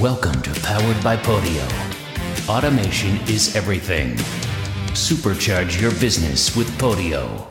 Welcome to Powered by Podio. Automation is everything. Supercharge your business with Podio.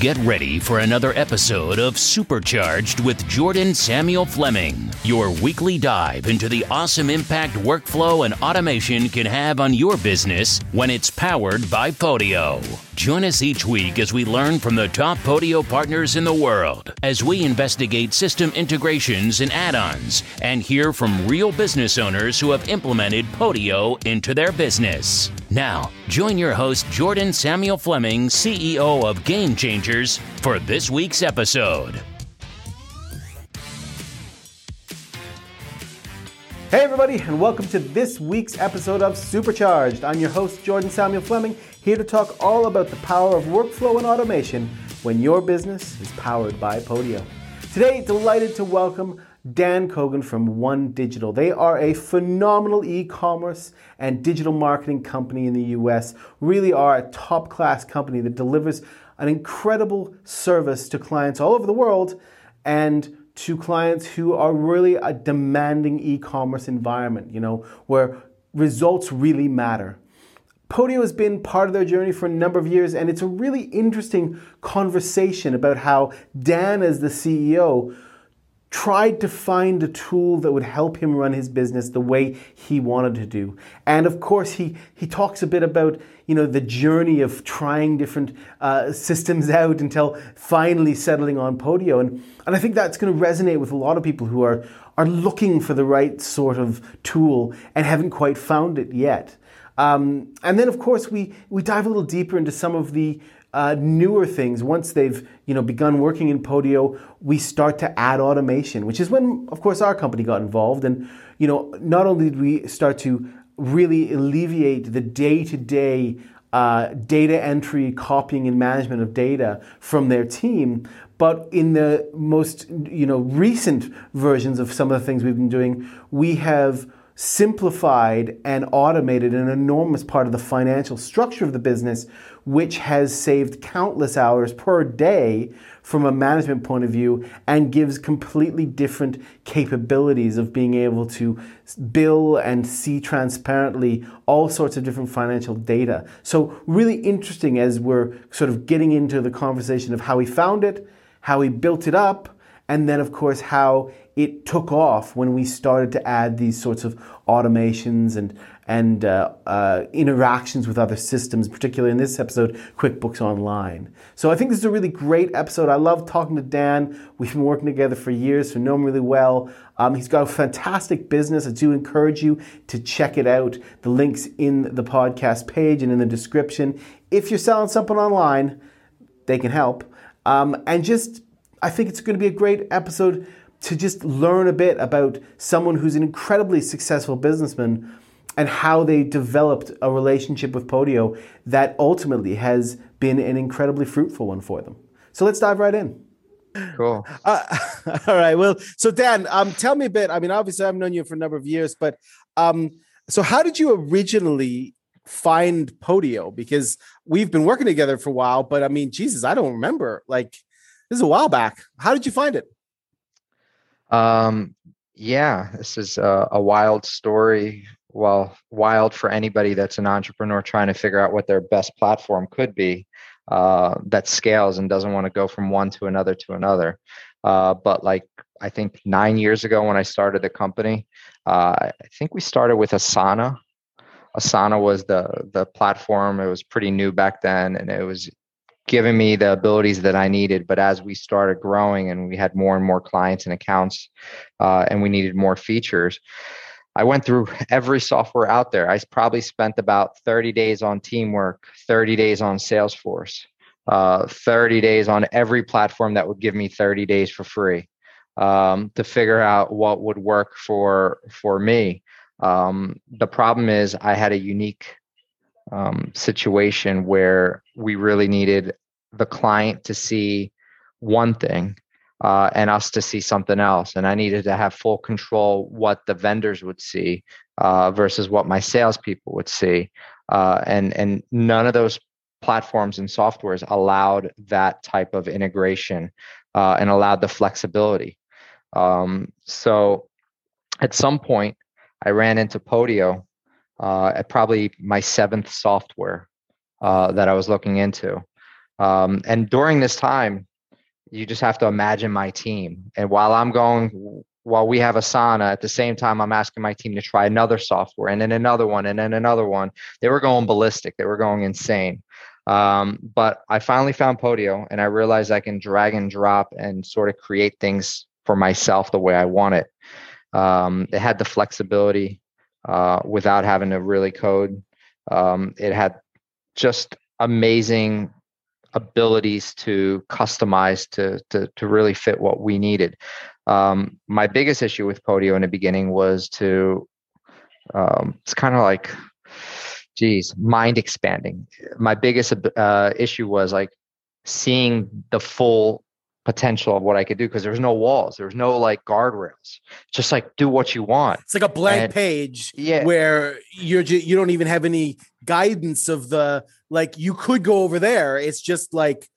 Get ready for another episode of Supercharged with Jordan Samuel Fleming, your weekly dive into the awesome impact workflow and automation can have on your business when it's powered by Podio. Join us each week as we learn from the top Podio partners in the world as we investigate system integrations and add ons and hear from real business owners who have implemented Podio into their business. Now, join your host, Jordan Samuel Fleming, CEO of Game For this week's episode. Hey, everybody, and welcome to this week's episode of Supercharged. I'm your host, Jordan Samuel Fleming, here to talk all about the power of workflow and automation when your business is powered by Podio. Today, delighted to welcome Dan Cogan from One Digital. They are a phenomenal e commerce and digital marketing company in the US, really are a top class company that delivers an incredible service to clients all over the world and to clients who are really a demanding e-commerce environment, you know, where results really matter. Podio has been part of their journey for a number of years, and it's a really interesting conversation about how Dan, as the CEO, tried to find a tool that would help him run his business the way he wanted to do. And of course, he, he talks a bit about you know the journey of trying different uh, systems out until finally settling on Podio. And, and I think that's going to resonate with a lot of people who are, are looking for the right sort of tool and haven't quite found it yet. Um, and then, of course, we, we dive a little deeper into some of the uh, newer things, once they've you know begun working in Podio, we start to add automation, which is when, of course, our company got involved. And you know, not only did we start to really alleviate the day-to-day uh, data entry, copying, and management of data from their team, but in the most you know recent versions of some of the things we've been doing, we have simplified and automated an enormous part of the financial structure of the business, which has saved countless hours per day from a management point of view and gives completely different capabilities of being able to bill and see transparently all sorts of different financial data. So, really interesting as we're sort of getting into the conversation of how he found it, how he built it up, and then, of course, how it took off when we started to add these sorts of automations and and uh, uh, interactions with other systems, particularly in this episode, QuickBooks Online. So I think this is a really great episode. I love talking to Dan. We've been working together for years, so know him really well. Um, he's got a fantastic business. I do encourage you to check it out. The link's in the podcast page and in the description. If you're selling something online, they can help. Um, and just, I think it's going to be a great episode to just learn a bit about someone who's an incredibly successful businessman and how they developed a relationship with Podio that ultimately has been an incredibly fruitful one for them. So let's dive right in. Cool. Uh, all right. Well, so Dan, um, tell me a bit. I mean, obviously, I've known you for a number of years, but um, so how did you originally find Podio? Because we've been working together for a while, but I mean, Jesus, I don't remember. Like, this is a while back. How did you find it? Um, yeah, this is a, a wild story. Well, wild for anybody that's an entrepreneur trying to figure out what their best platform could be uh, that scales and doesn't want to go from one to another to another. Uh, but like I think nine years ago when I started the company, uh, I think we started with Asana. Asana was the the platform. It was pretty new back then, and it was given me the abilities that I needed. But as we started growing and we had more and more clients and accounts, uh, and we needed more features, I went through every software out there. I probably spent about 30 days on Teamwork, 30 days on Salesforce, uh, 30 days on every platform that would give me 30 days for free um, to figure out what would work for for me. Um, the problem is I had a unique um, situation where we really needed the client to see one thing uh, and us to see something else. And I needed to have full control what the vendors would see uh, versus what my salespeople would see. Uh, and and none of those platforms and softwares allowed that type of integration uh, and allowed the flexibility. Um, so at some point, I ran into Podio uh, at probably my seventh software uh, that I was looking into. Um, and during this time, you just have to imagine my team. And while I'm going, while we have Asana, at the same time, I'm asking my team to try another software and then another one and then another one. They were going ballistic. They were going insane. Um, but I finally found Podio and I realized I can drag and drop and sort of create things for myself the way I want it. Um, it had the flexibility uh, without having to really code. Um, it had just amazing abilities to customize to to to really fit what we needed. Um, my biggest issue with Podio in the beginning was to um, it's kind of like geez mind expanding my biggest uh, issue was like seeing the full potential of what I could do because there's no walls, there's no like guardrails. Just like do what you want. It's like a blank and, page yeah. where you're ju- you don't even have any guidance of the like you could go over there. It's just like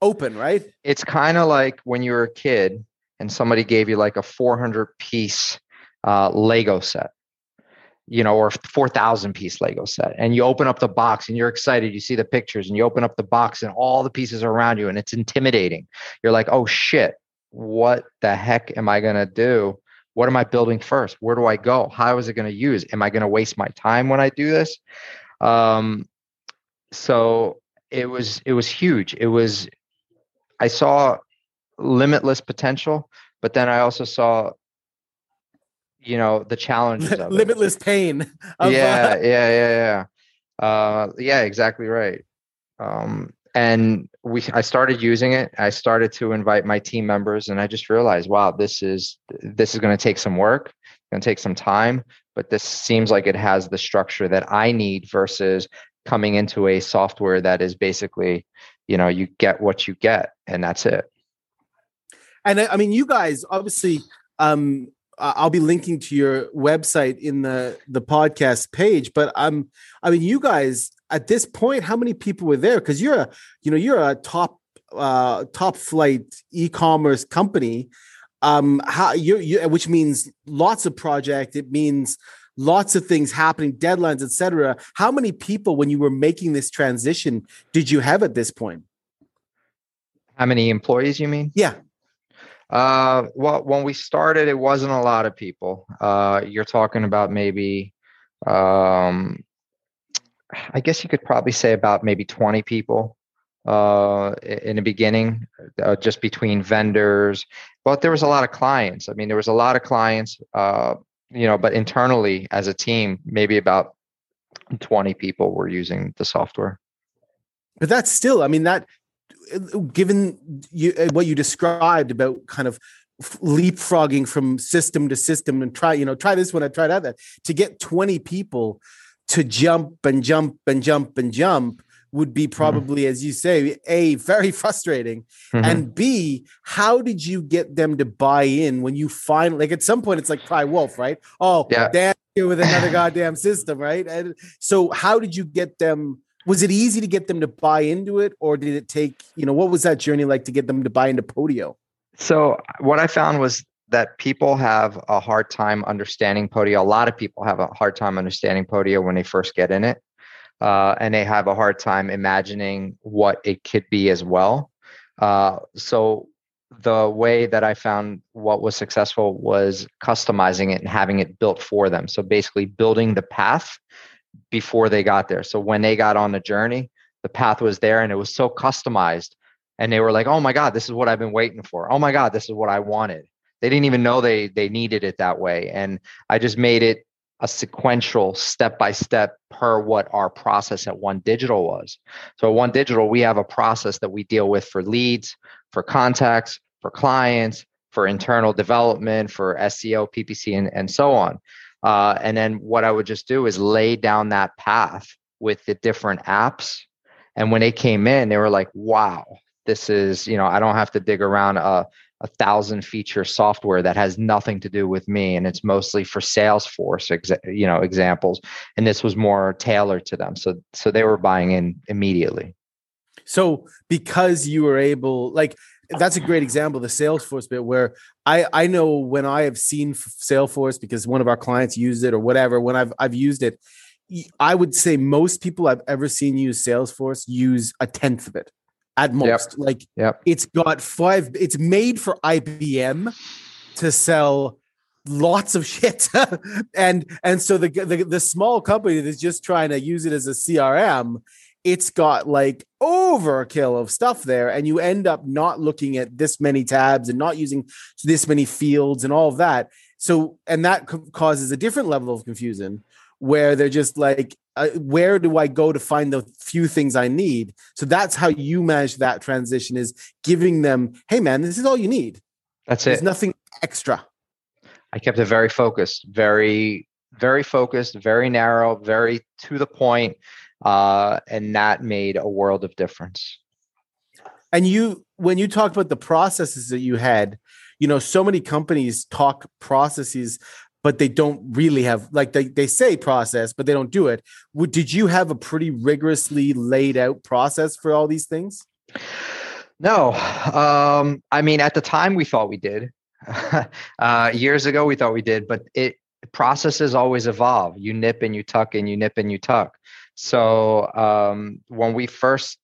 open, right? It's kind of like when you were a kid and somebody gave you like a 400 piece uh, Lego set you know, or 4,000 piece Lego set. And you open up the box and you're excited. You see the pictures and you open up the box and all the pieces are around you and it's intimidating. You're like, oh shit, what the heck am I going to do? What am I building first? Where do I go? How is it going to use? Am I going to waste my time when I do this? Um, so it was, it was huge. It was, I saw limitless potential, but then I also saw you know the challenges of limitless it. pain of, yeah uh, yeah yeah yeah. Uh, yeah exactly right. Um, and we i started using it. I started to invite my team members and i just realized wow this is this is going to take some work going to take some time but this seems like it has the structure that i need versus coming into a software that is basically you know you get what you get and that's it. And i mean you guys obviously um I'll be linking to your website in the the podcast page. But I'm, I mean, you guys at this point, how many people were there? Because you're a, you know, you're a top uh, top flight e-commerce company. Um, how you, you which means lots of project. It means lots of things happening, deadlines, etc. How many people, when you were making this transition, did you have at this point? How many employees? You mean? Yeah. Uh, well, when we started, it wasn't a lot of people. Uh, you're talking about maybe, um, I guess you could probably say about maybe 20 people uh, in the beginning, uh, just between vendors. But there was a lot of clients. I mean, there was a lot of clients, uh, you know, but internally as a team, maybe about 20 people were using the software. But that's still, I mean, that given you, uh, what you described about kind of leapfrogging from system to system and try, you know, try this one, I tried that, to get 20 people to jump and jump and jump and jump would be mm-hmm. probably, mm-hmm. as you say, a very frustrating, mm-hmm. and b how did you get them to buy in when you find like at some point it's like cry wolf, right? Oh, yeah, damn, here with another goddamn system, right? And so how did you get them? Was it easy to get them to buy into it or did it take you know what was that journey like to get them to buy into podio? So what i found was that people have a hard time understanding podio. A lot of people have a hard time understanding podio when they first get in it uh, and they have a hard time imagining what it could be as well. Uh, so the way that i found what was successful was customizing it and having it built for them. So basically building the path before they got there. So when they got on the journey, the path was there and it was so customized. And they were like, oh my God, this is what I've been waiting for. Oh my God, this is what I wanted. They didn't even know they they needed it that way. And I just made it a sequential step by step per what our process at One Digital was. So at One Digital, we have a process that we deal with for leads, for contacts, for clients, for internal development, for SEO, PPC, and, and so on. Uh, and then what I would just do is lay down that path with the different apps. And when they came in, they were like, wow, this is, you know, I don't have to dig around a, a thousand feature software that has nothing to do with me. And it's mostly for Salesforce, exa- you know, examples. And this was more tailored to them. So, so they were buying in immediately. So because you were able, like, that's a great example, the Salesforce bit, where I I know when I have seen Salesforce because one of our clients used it or whatever. When I've I've used it, I would say most people I've ever seen use Salesforce use a tenth of it at most. Yep. Like yep. it's got five, it's made for IBM to sell lots of shit. and and so the, the the small company that's just trying to use it as a CRM, it's got like overkill of stuff there and you end up not looking at this many tabs and not using this many fields and all of that. So and that causes a different level of confusion where they're just like, uh, where do I go to find the few things I need? So that's how you manage that transition is giving them, hey man, this is all you need. That's it. There's it. nothing extra. I kept it very focused, very, very focused, very narrow, very to the point, uh, and that made a world of difference. And you, when you talk about the processes that you had, you know, so many companies talk processes but they don't really have like they, they say process but they don't do it. Did you have a pretty rigorously laid out process for all these things? No um i mean at the time we thought we did. Uh years ago we thought we did but it processes always evolve you nip and you tuck and you nip and you tuck so um when we first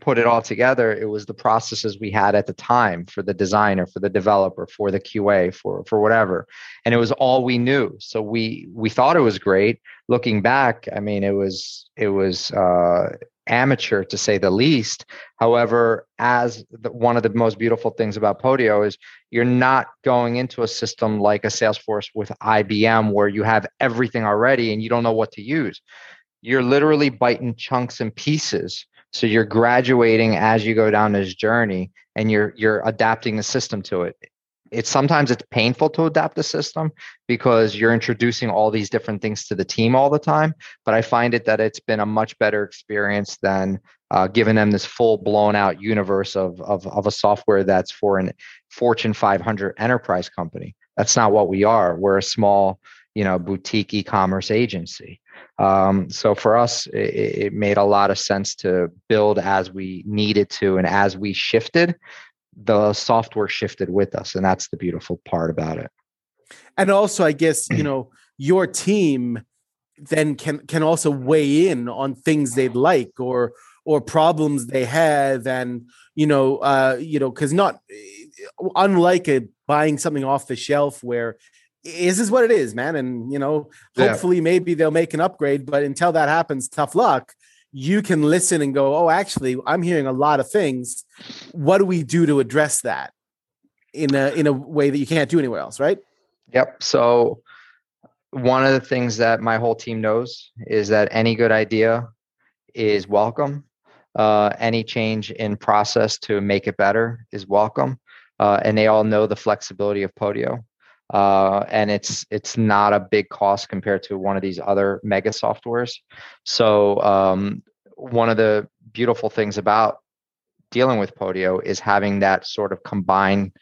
put it all together, it was the processes we had at the time for the designer, for the developer, for the QA, for for whatever, and it was all we knew. So we we thought it was great. Looking back, I mean, it was it was uh, amateur to say the least. However, as the, one of the most beautiful things about Podio is you're not going into a system like a Salesforce with IBM where you have everything already and you don't know what to use. You're literally biting chunks and pieces so you're graduating as you go down this journey and you're you're adapting the system to it. It's sometimes it's painful to adapt the system because you're introducing all these different things to the team all the time. But I find it that it's been a much better experience than uh, giving them this full blown out universe of, of of a software that's for an Fortune 500 enterprise company. That's not what we are. We're a small, you know, boutique e-commerce agency. Um, so for us, it, it, made a lot of sense to build as we needed to, and as we shifted, the software shifted with us, and that's the beautiful part about it. And also, I guess you know your team then can can also weigh in on things they'd like or or problems they have and you know uh you know because not unlike a buying something off the shelf where is is what it is, man. And you know, hopefully, yeah. maybe they'll make an upgrade. But until that happens, tough luck. You can listen and go, oh, actually, I'm hearing a lot of things. What do we do to address that in a in a way that you can't do anywhere else, right? Yep. So one of the things that my whole team knows is that any good idea is welcome. Uh, any change in process to make it better is welcome. Uh, and they all know the flexibility of Podio uh, and it's it's not a big cost compared to one of these other mega softwares. So um, one of the beautiful things about dealing with Podio is having that sort of combined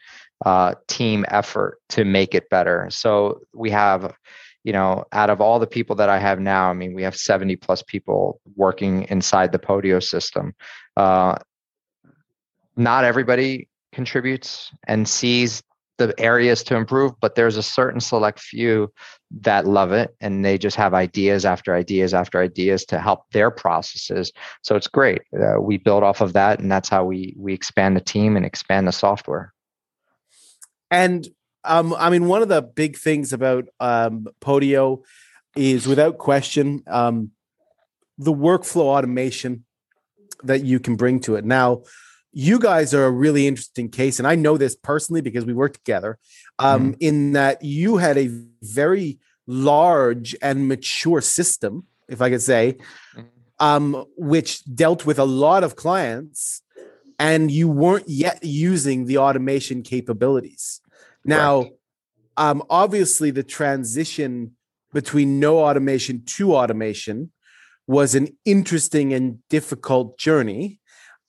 uh, team effort to make it better. So we have, you know, out of all the people that I have now, I mean, we have 70 plus people working inside the Podio system. Uh, not everybody contributes and sees the areas to improve, but there's a certain select few that love it and they just have ideas after ideas after ideas to help their processes. So it's great. Uh, we build off of that, and that's how we we expand the team and expand the software. And um, I mean, one of the big things about um, Podio is, without question, um, the workflow automation that you can bring to it. Now, you guys are a really interesting case, and I know this personally because we work together. Um, mm-hmm. In that you had a very large and mature system, if I could say, mm-hmm. um, which dealt with a lot of clients, and you weren't yet using the automation capabilities. Now, um, obviously, the transition between no automation to automation was an interesting and difficult journey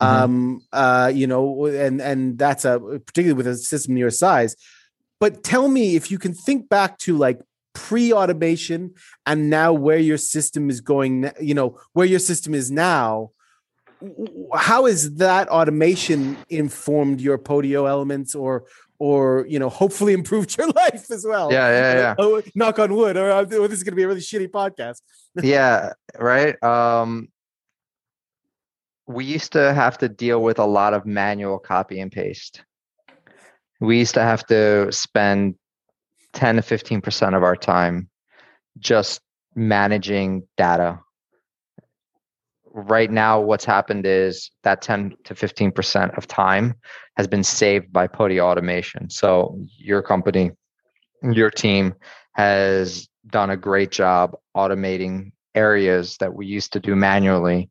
Mm-hmm. Um, uh, you know, and and that's a particularly with a system your size. But tell me if you can think back to like pre-automation and now where your system is going, you know, where your system is now. how has that automation informed your Podio elements or or you know hopefully improved your life as well yeah yeah yeah oh, knock on wood or, or this is going to be a really shitty podcast yeah right um we used to have to deal with a lot of manual copy and paste we used to have to spend 10 to 15% of our time just managing data right now what's happened is that 10 to 15% of time has been saved by Podio automation. So your company, your team has done a great job automating areas that we used to do manually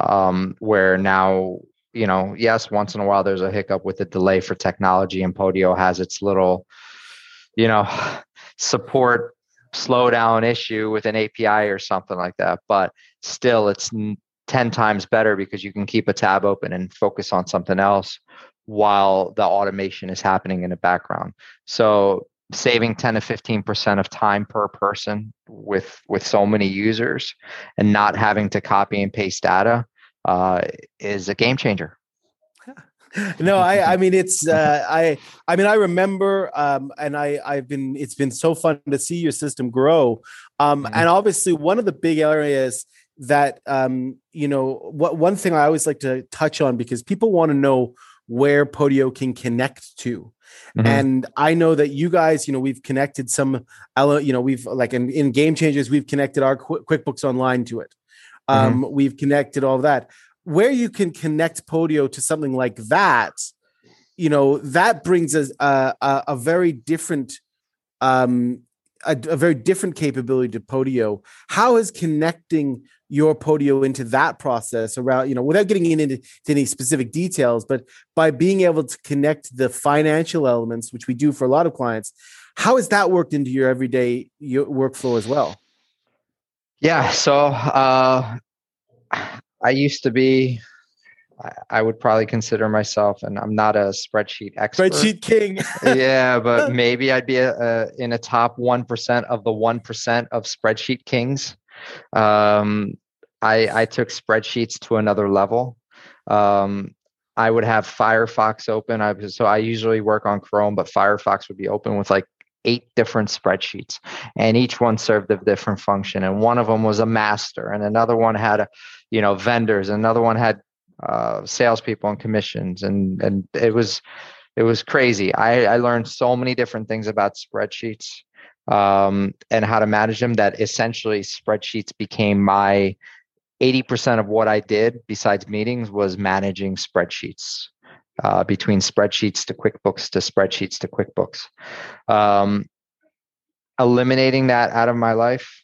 um, where now you know yes once in a while there's a hiccup with the delay for technology and podio has its little you know support slowdown issue with an api or something like that but still it's 10 times better because you can keep a tab open and focus on something else while the automation is happening in the background. So saving 10 to 15% of time per person with with so many users and not having to copy and paste data uh, is a game changer no i i mean it's uh, i i mean i remember um and i i've been it's been so fun to see your system grow um mm-hmm. and obviously one of the big areas that um, you know what one thing I always like to touch on because people want to know where Podio can connect to. Mm-hmm. And I know that you guys, you know, we've connected some, you know, we've like in, in Game Changers, we've connected our Qu- QuickBooks Online to it. Um, mm-hmm. We've connected all that. Where you can connect Podio to something like that, you know, that brings us a, a, a very different um, a, a, very different capability to Podio. How is connecting your Podio into that process around, you know, without getting into any specific details, but by being able to connect the financial elements, which we do for a lot of clients, how has that worked into your everyday your workflow as well? Yeah. So uh, I used to be I would probably consider myself, and I'm not a spreadsheet expert. Spreadsheet king. yeah, but maybe I'd be a, a, in a top one percent of the one percent of spreadsheet kings. Um, I, I took spreadsheets to another level. Um, I would have Firefox open. I so I usually work on Chrome, but Firefox would be open with like eight different spreadsheets, and each one served a different function. And one of them was a master, and another one had a, you know, vendors. Another one had uh, salespeople and commissions, and and it was it was crazy. I, I learned so many different things about spreadsheets um, and how to manage them that essentially spreadsheets became my 80% of what I did besides meetings was managing spreadsheets uh, between spreadsheets to QuickBooks to spreadsheets to QuickBooks. Um, eliminating that out of my life,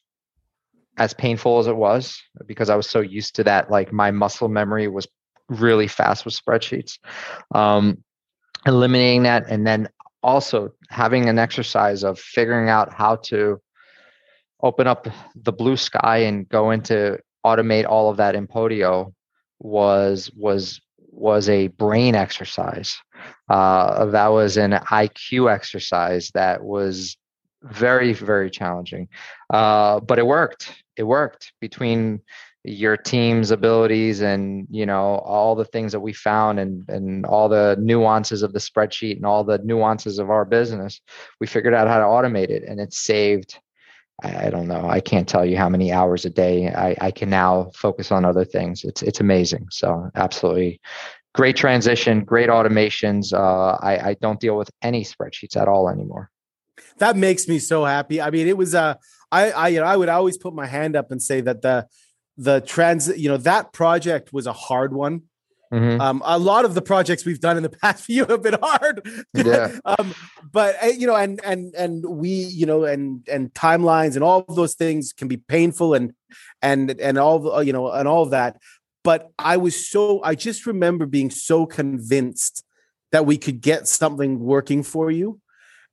as painful as it was, because I was so used to that, like my muscle memory was really fast with spreadsheets. Um, eliminating that and then also having an exercise of figuring out how to open up the blue sky and go into automate all of that in Podio was was was a brain exercise. Uh, that was an IQ exercise that was very very challenging, uh, but it worked. It worked between your team's abilities and you know all the things that we found and and all the nuances of the spreadsheet and all the nuances of our business we figured out how to automate it and it saved i don't know. I can't tell you how many hours a day i, I can now focus on other things. It's it's amazing. So absolutely. Great transition great automations. Uh, I, I don't deal with any spreadsheets at all anymore. That makes me so happy. I mean it was uh i i you know i would always put my hand up and say that the the trans you know that project was a hard one mm-hmm. um, a lot of the projects we've done in the past few have been hard yeah. um, but eh, you know and and and we you know and and timelines and all of those things can be painful and and and all you know and all of that but i was so i just remember being so convinced that we could get something working for you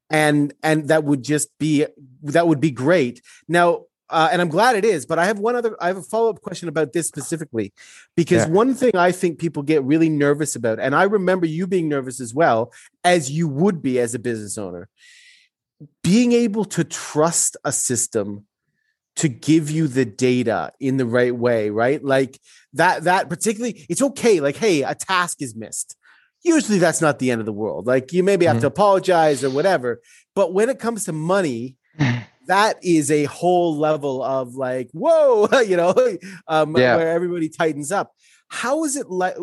and and that would just be that would be great now uh, and I'm glad it is. But I have one other. I have a follow up question about this specifically, because yeah. one thing I think people get really nervous about, and I remember you being nervous as well, as you would be as a business owner, being able to trust a system to give you the data in the right way, right? Like that that particularly it's okay like hey, a task is missed. Usually that's not the end of the world. Like you maybe have mm-hmm. to apologize or whatever. But when it comes to money, that is a whole level of like, whoa, you know, um, yeah. where everybody tightens up. How is it like?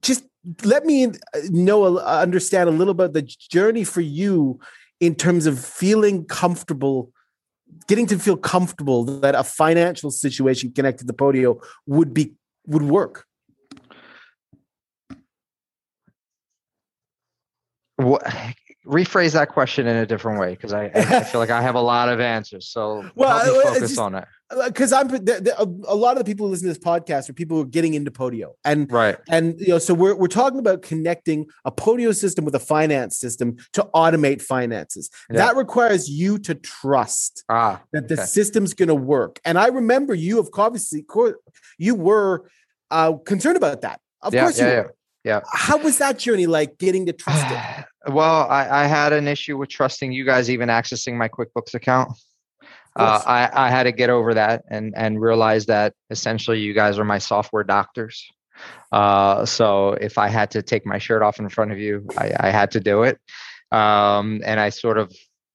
Just let me know, understand a little about the journey for you in terms of feeling comfortable, getting to feel comfortable that a financial situation connected to Podio would be would work. What rephrase that question in a different way because I, I, feel like I have a lot of answers. So well, focus just, on it. Because I'm a lot of the people who listen to this podcast are people who are getting into Podio, and right, and you know, so we're we're talking about connecting a Podio system with a finance system to automate finances. Yeah. That requires you to trust ah, that the okay. system's going to work. And I remember you, of obviously, you were uh, concerned about that. Of yeah, course, yeah, you were. Yeah. How was that journey like getting to trust it? Well, I, I, had an issue with trusting you guys even accessing my QuickBooks account. Uh, I, I had to get over that and and realize that essentially you guys are my software doctors. Uh, so if I had to take my shirt off in front of you, I, I had to do it. Um, and I sort of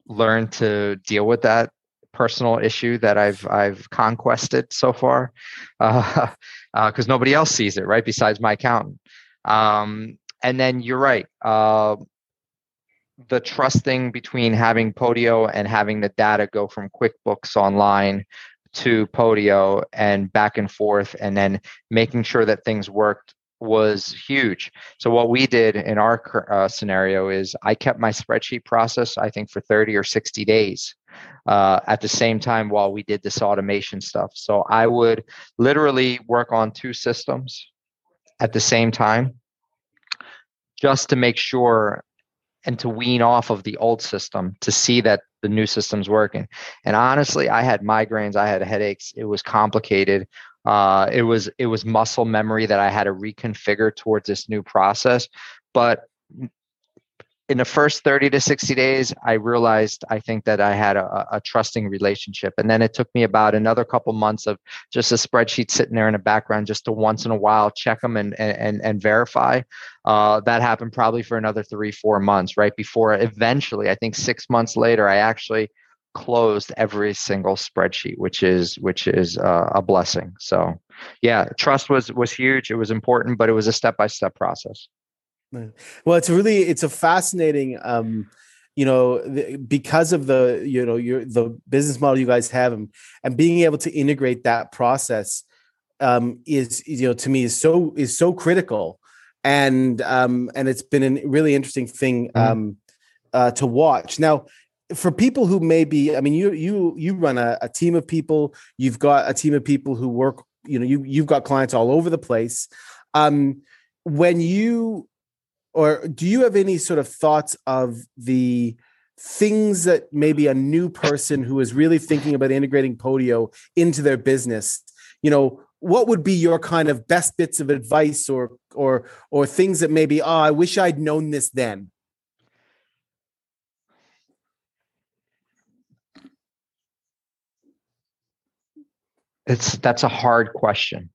learned to deal with that personal issue that I've I've conquested so far, because uh, nobody else sees it, right? Besides my accountant. Um, and then you're right. Uh, the trusting between having Podio and having the data go from QuickBooks Online to Podio and back and forth, and then making sure that things worked was huge. So what we did in our uh, scenario is I kept my spreadsheet process, I think, for 30 or 60 days uh, at the same time while we did this automation stuff. So I would literally work on two systems at the same time just to make sure and to wean off of the old system to see that the new system's working. And honestly, I had migraines, I had headaches. It was complicated. Uh, it was it was muscle memory that I had to reconfigure towards this new process. But in the first 30 to 60 days, I realized I think that I had a, a, trusting relationship. And then it took me about another couple months of just a spreadsheet sitting there in the background just to once in a while check them and, and, and verify. Uh, that happened probably for another three, four months, right? Before eventually, I think six months later, I actually closed every single spreadsheet which is which is uh, a blessing so yeah trust was was huge it was important but it was a step by step process well, it's really it's a fascinating, um, you know, because of the you know your the business model you guys have and, and being able to integrate that process um, is you know to me is so is so critical, and um, and it's been a really interesting thing mm-hmm. um, uh, to watch. Now for people who may be i mean you you you run a, a, team of people. You've got a team of people who work you know you you've got clients all over the place. Um when you or do you have any sort of thoughts of the things that maybe a new person who is really thinking about integrating Podio into their business, you know, what would be your kind of best bits of advice or or or things that maybe, oh, I wish I'd known this then? It's that's a hard question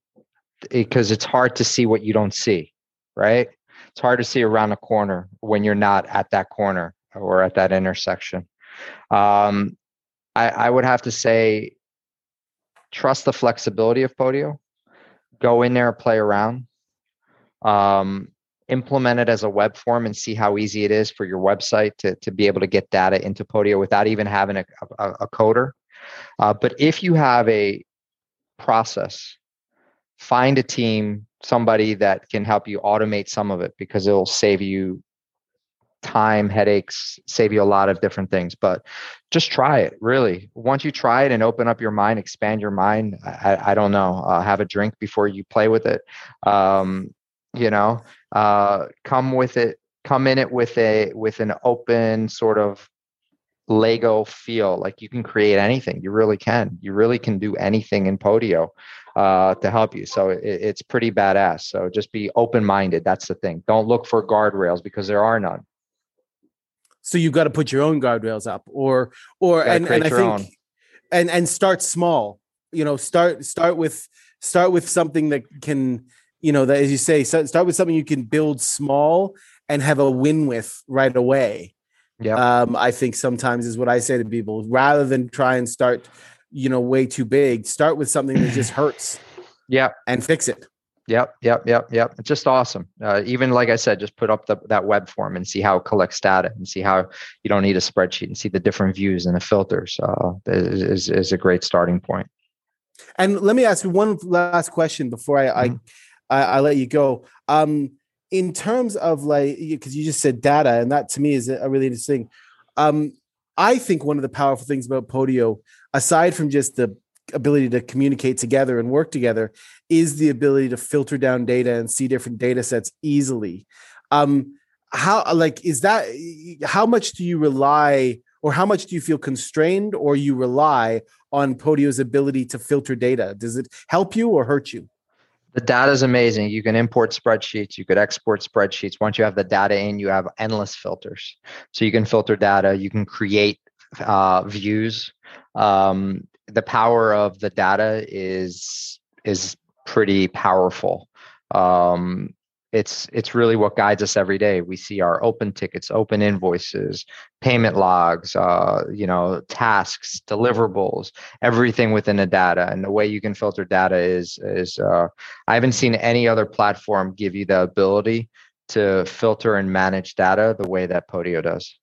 because it's hard to see what you don't see, right? It's hard to see around a corner when you're not at that corner or at that intersection. Um, I, I would have to say, trust the flexibility of Podio. Go in there, play around. Um, implement it as a web form and see how easy it is for your website to, to be able to get data into Podio without even having a, a, a coder. Uh, but if you have a process, find a team somebody that can help you automate some of it because it'll save you time headaches save you a lot of different things but just try it really. Once you try it and open up your mind expand your mind i, I don't know uh, have a drink before you play with it um, you know uh, come with it come in it with a with an open sort of lego feel like you can create anything you really can you really can do anything in podio uh, to help you. So it, it's pretty badass. So just be open minded. That's the thing. Don't look for guardrails because there are none. So you've got to put your own guardrails up, or or and, and I think. Own. and and start small. You know, start start with start with something that can, you know, that as you say, start with something you can build small and have a win with right away. Yeah. Um, I think sometimes is what I say to people rather than try and start, you know, way too big, start with something that just hurts. Yeah. And fix it. Yep, yep, yep, yep. It's just awesome. Uh, even like I said, just put up the, that web form and see how it collects data and see how you don't need a spreadsheet and see the different views and the filters. Uh, is, is a great starting point. And let me ask you one last question before I mm-hmm. I, I, I, let you go. Um, in terms of like, because you just said data, and that to me is a really interesting. Um, I think one of the powerful things about Podio, aside from just the ability to communicate together and work together, is the ability to filter down data and see different data sets easily. Um, how like is that? How much do you rely, or how much do you feel constrained, or you rely on Podio's ability to filter data? Does it help you or hurt you? The data is amazing. You can import spreadsheets, you could export spreadsheets. Once you have the data in, you have endless filters. So you can filter data, you can create uh, views. Um, the power of the data is is pretty powerful. Um, it's it's really what guides us every day we see our open tickets open invoices payment logs uh, you know tasks deliverables everything within the data and the way you can filter data is is uh, i haven't seen any other platform give you the ability to filter and manage data the way that podio does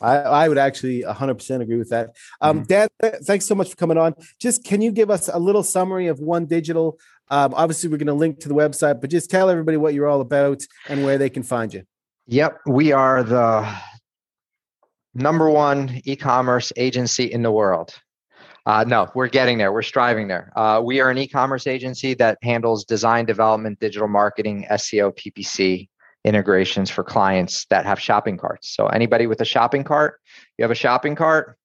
I, I would actually 100% agree with that. Um, mm-hmm. Dan, thanks so much for coming on. Just can you give us a little summary of One Digital? Um, obviously, we're going to link to the website, but just tell everybody what you're all about and where they can find you. Yep, we are the number one e-commerce agency in the world. Uh, no, we're getting there. We're striving there. Uh, we are an e-commerce agency that handles design, development, digital marketing, SEO, PPC, integrations for clients that have shopping carts. So anybody with a shopping cart, you have a shopping cart,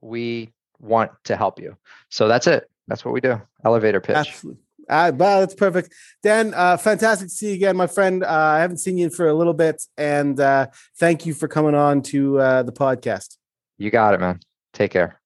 we want to help you. So that's it. That's what we do. Elevator pitch. Absolutely. Uh, well, that's perfect. Dan, uh, fantastic to see you again, my friend. Uh, I haven't seen you for a little bit, and uh, thank you for coming on to uh, the podcast. You got it, man. Take care.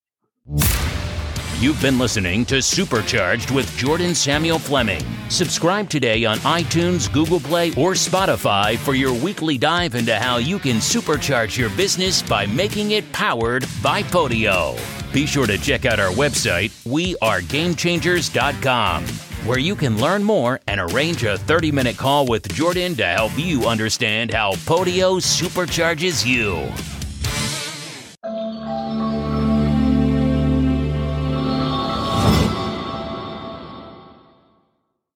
You've been listening to Supercharged with Jordan Samuel Fleming. Subscribe today on iTunes, Google Play, or Spotify for your weekly dive into how you can supercharge your business by making it powered by Podio. Be sure to check out our website, wearegamechangers.com, where you can learn more and arrange a 30 minute call with Jordan to help you understand how Podio supercharges you.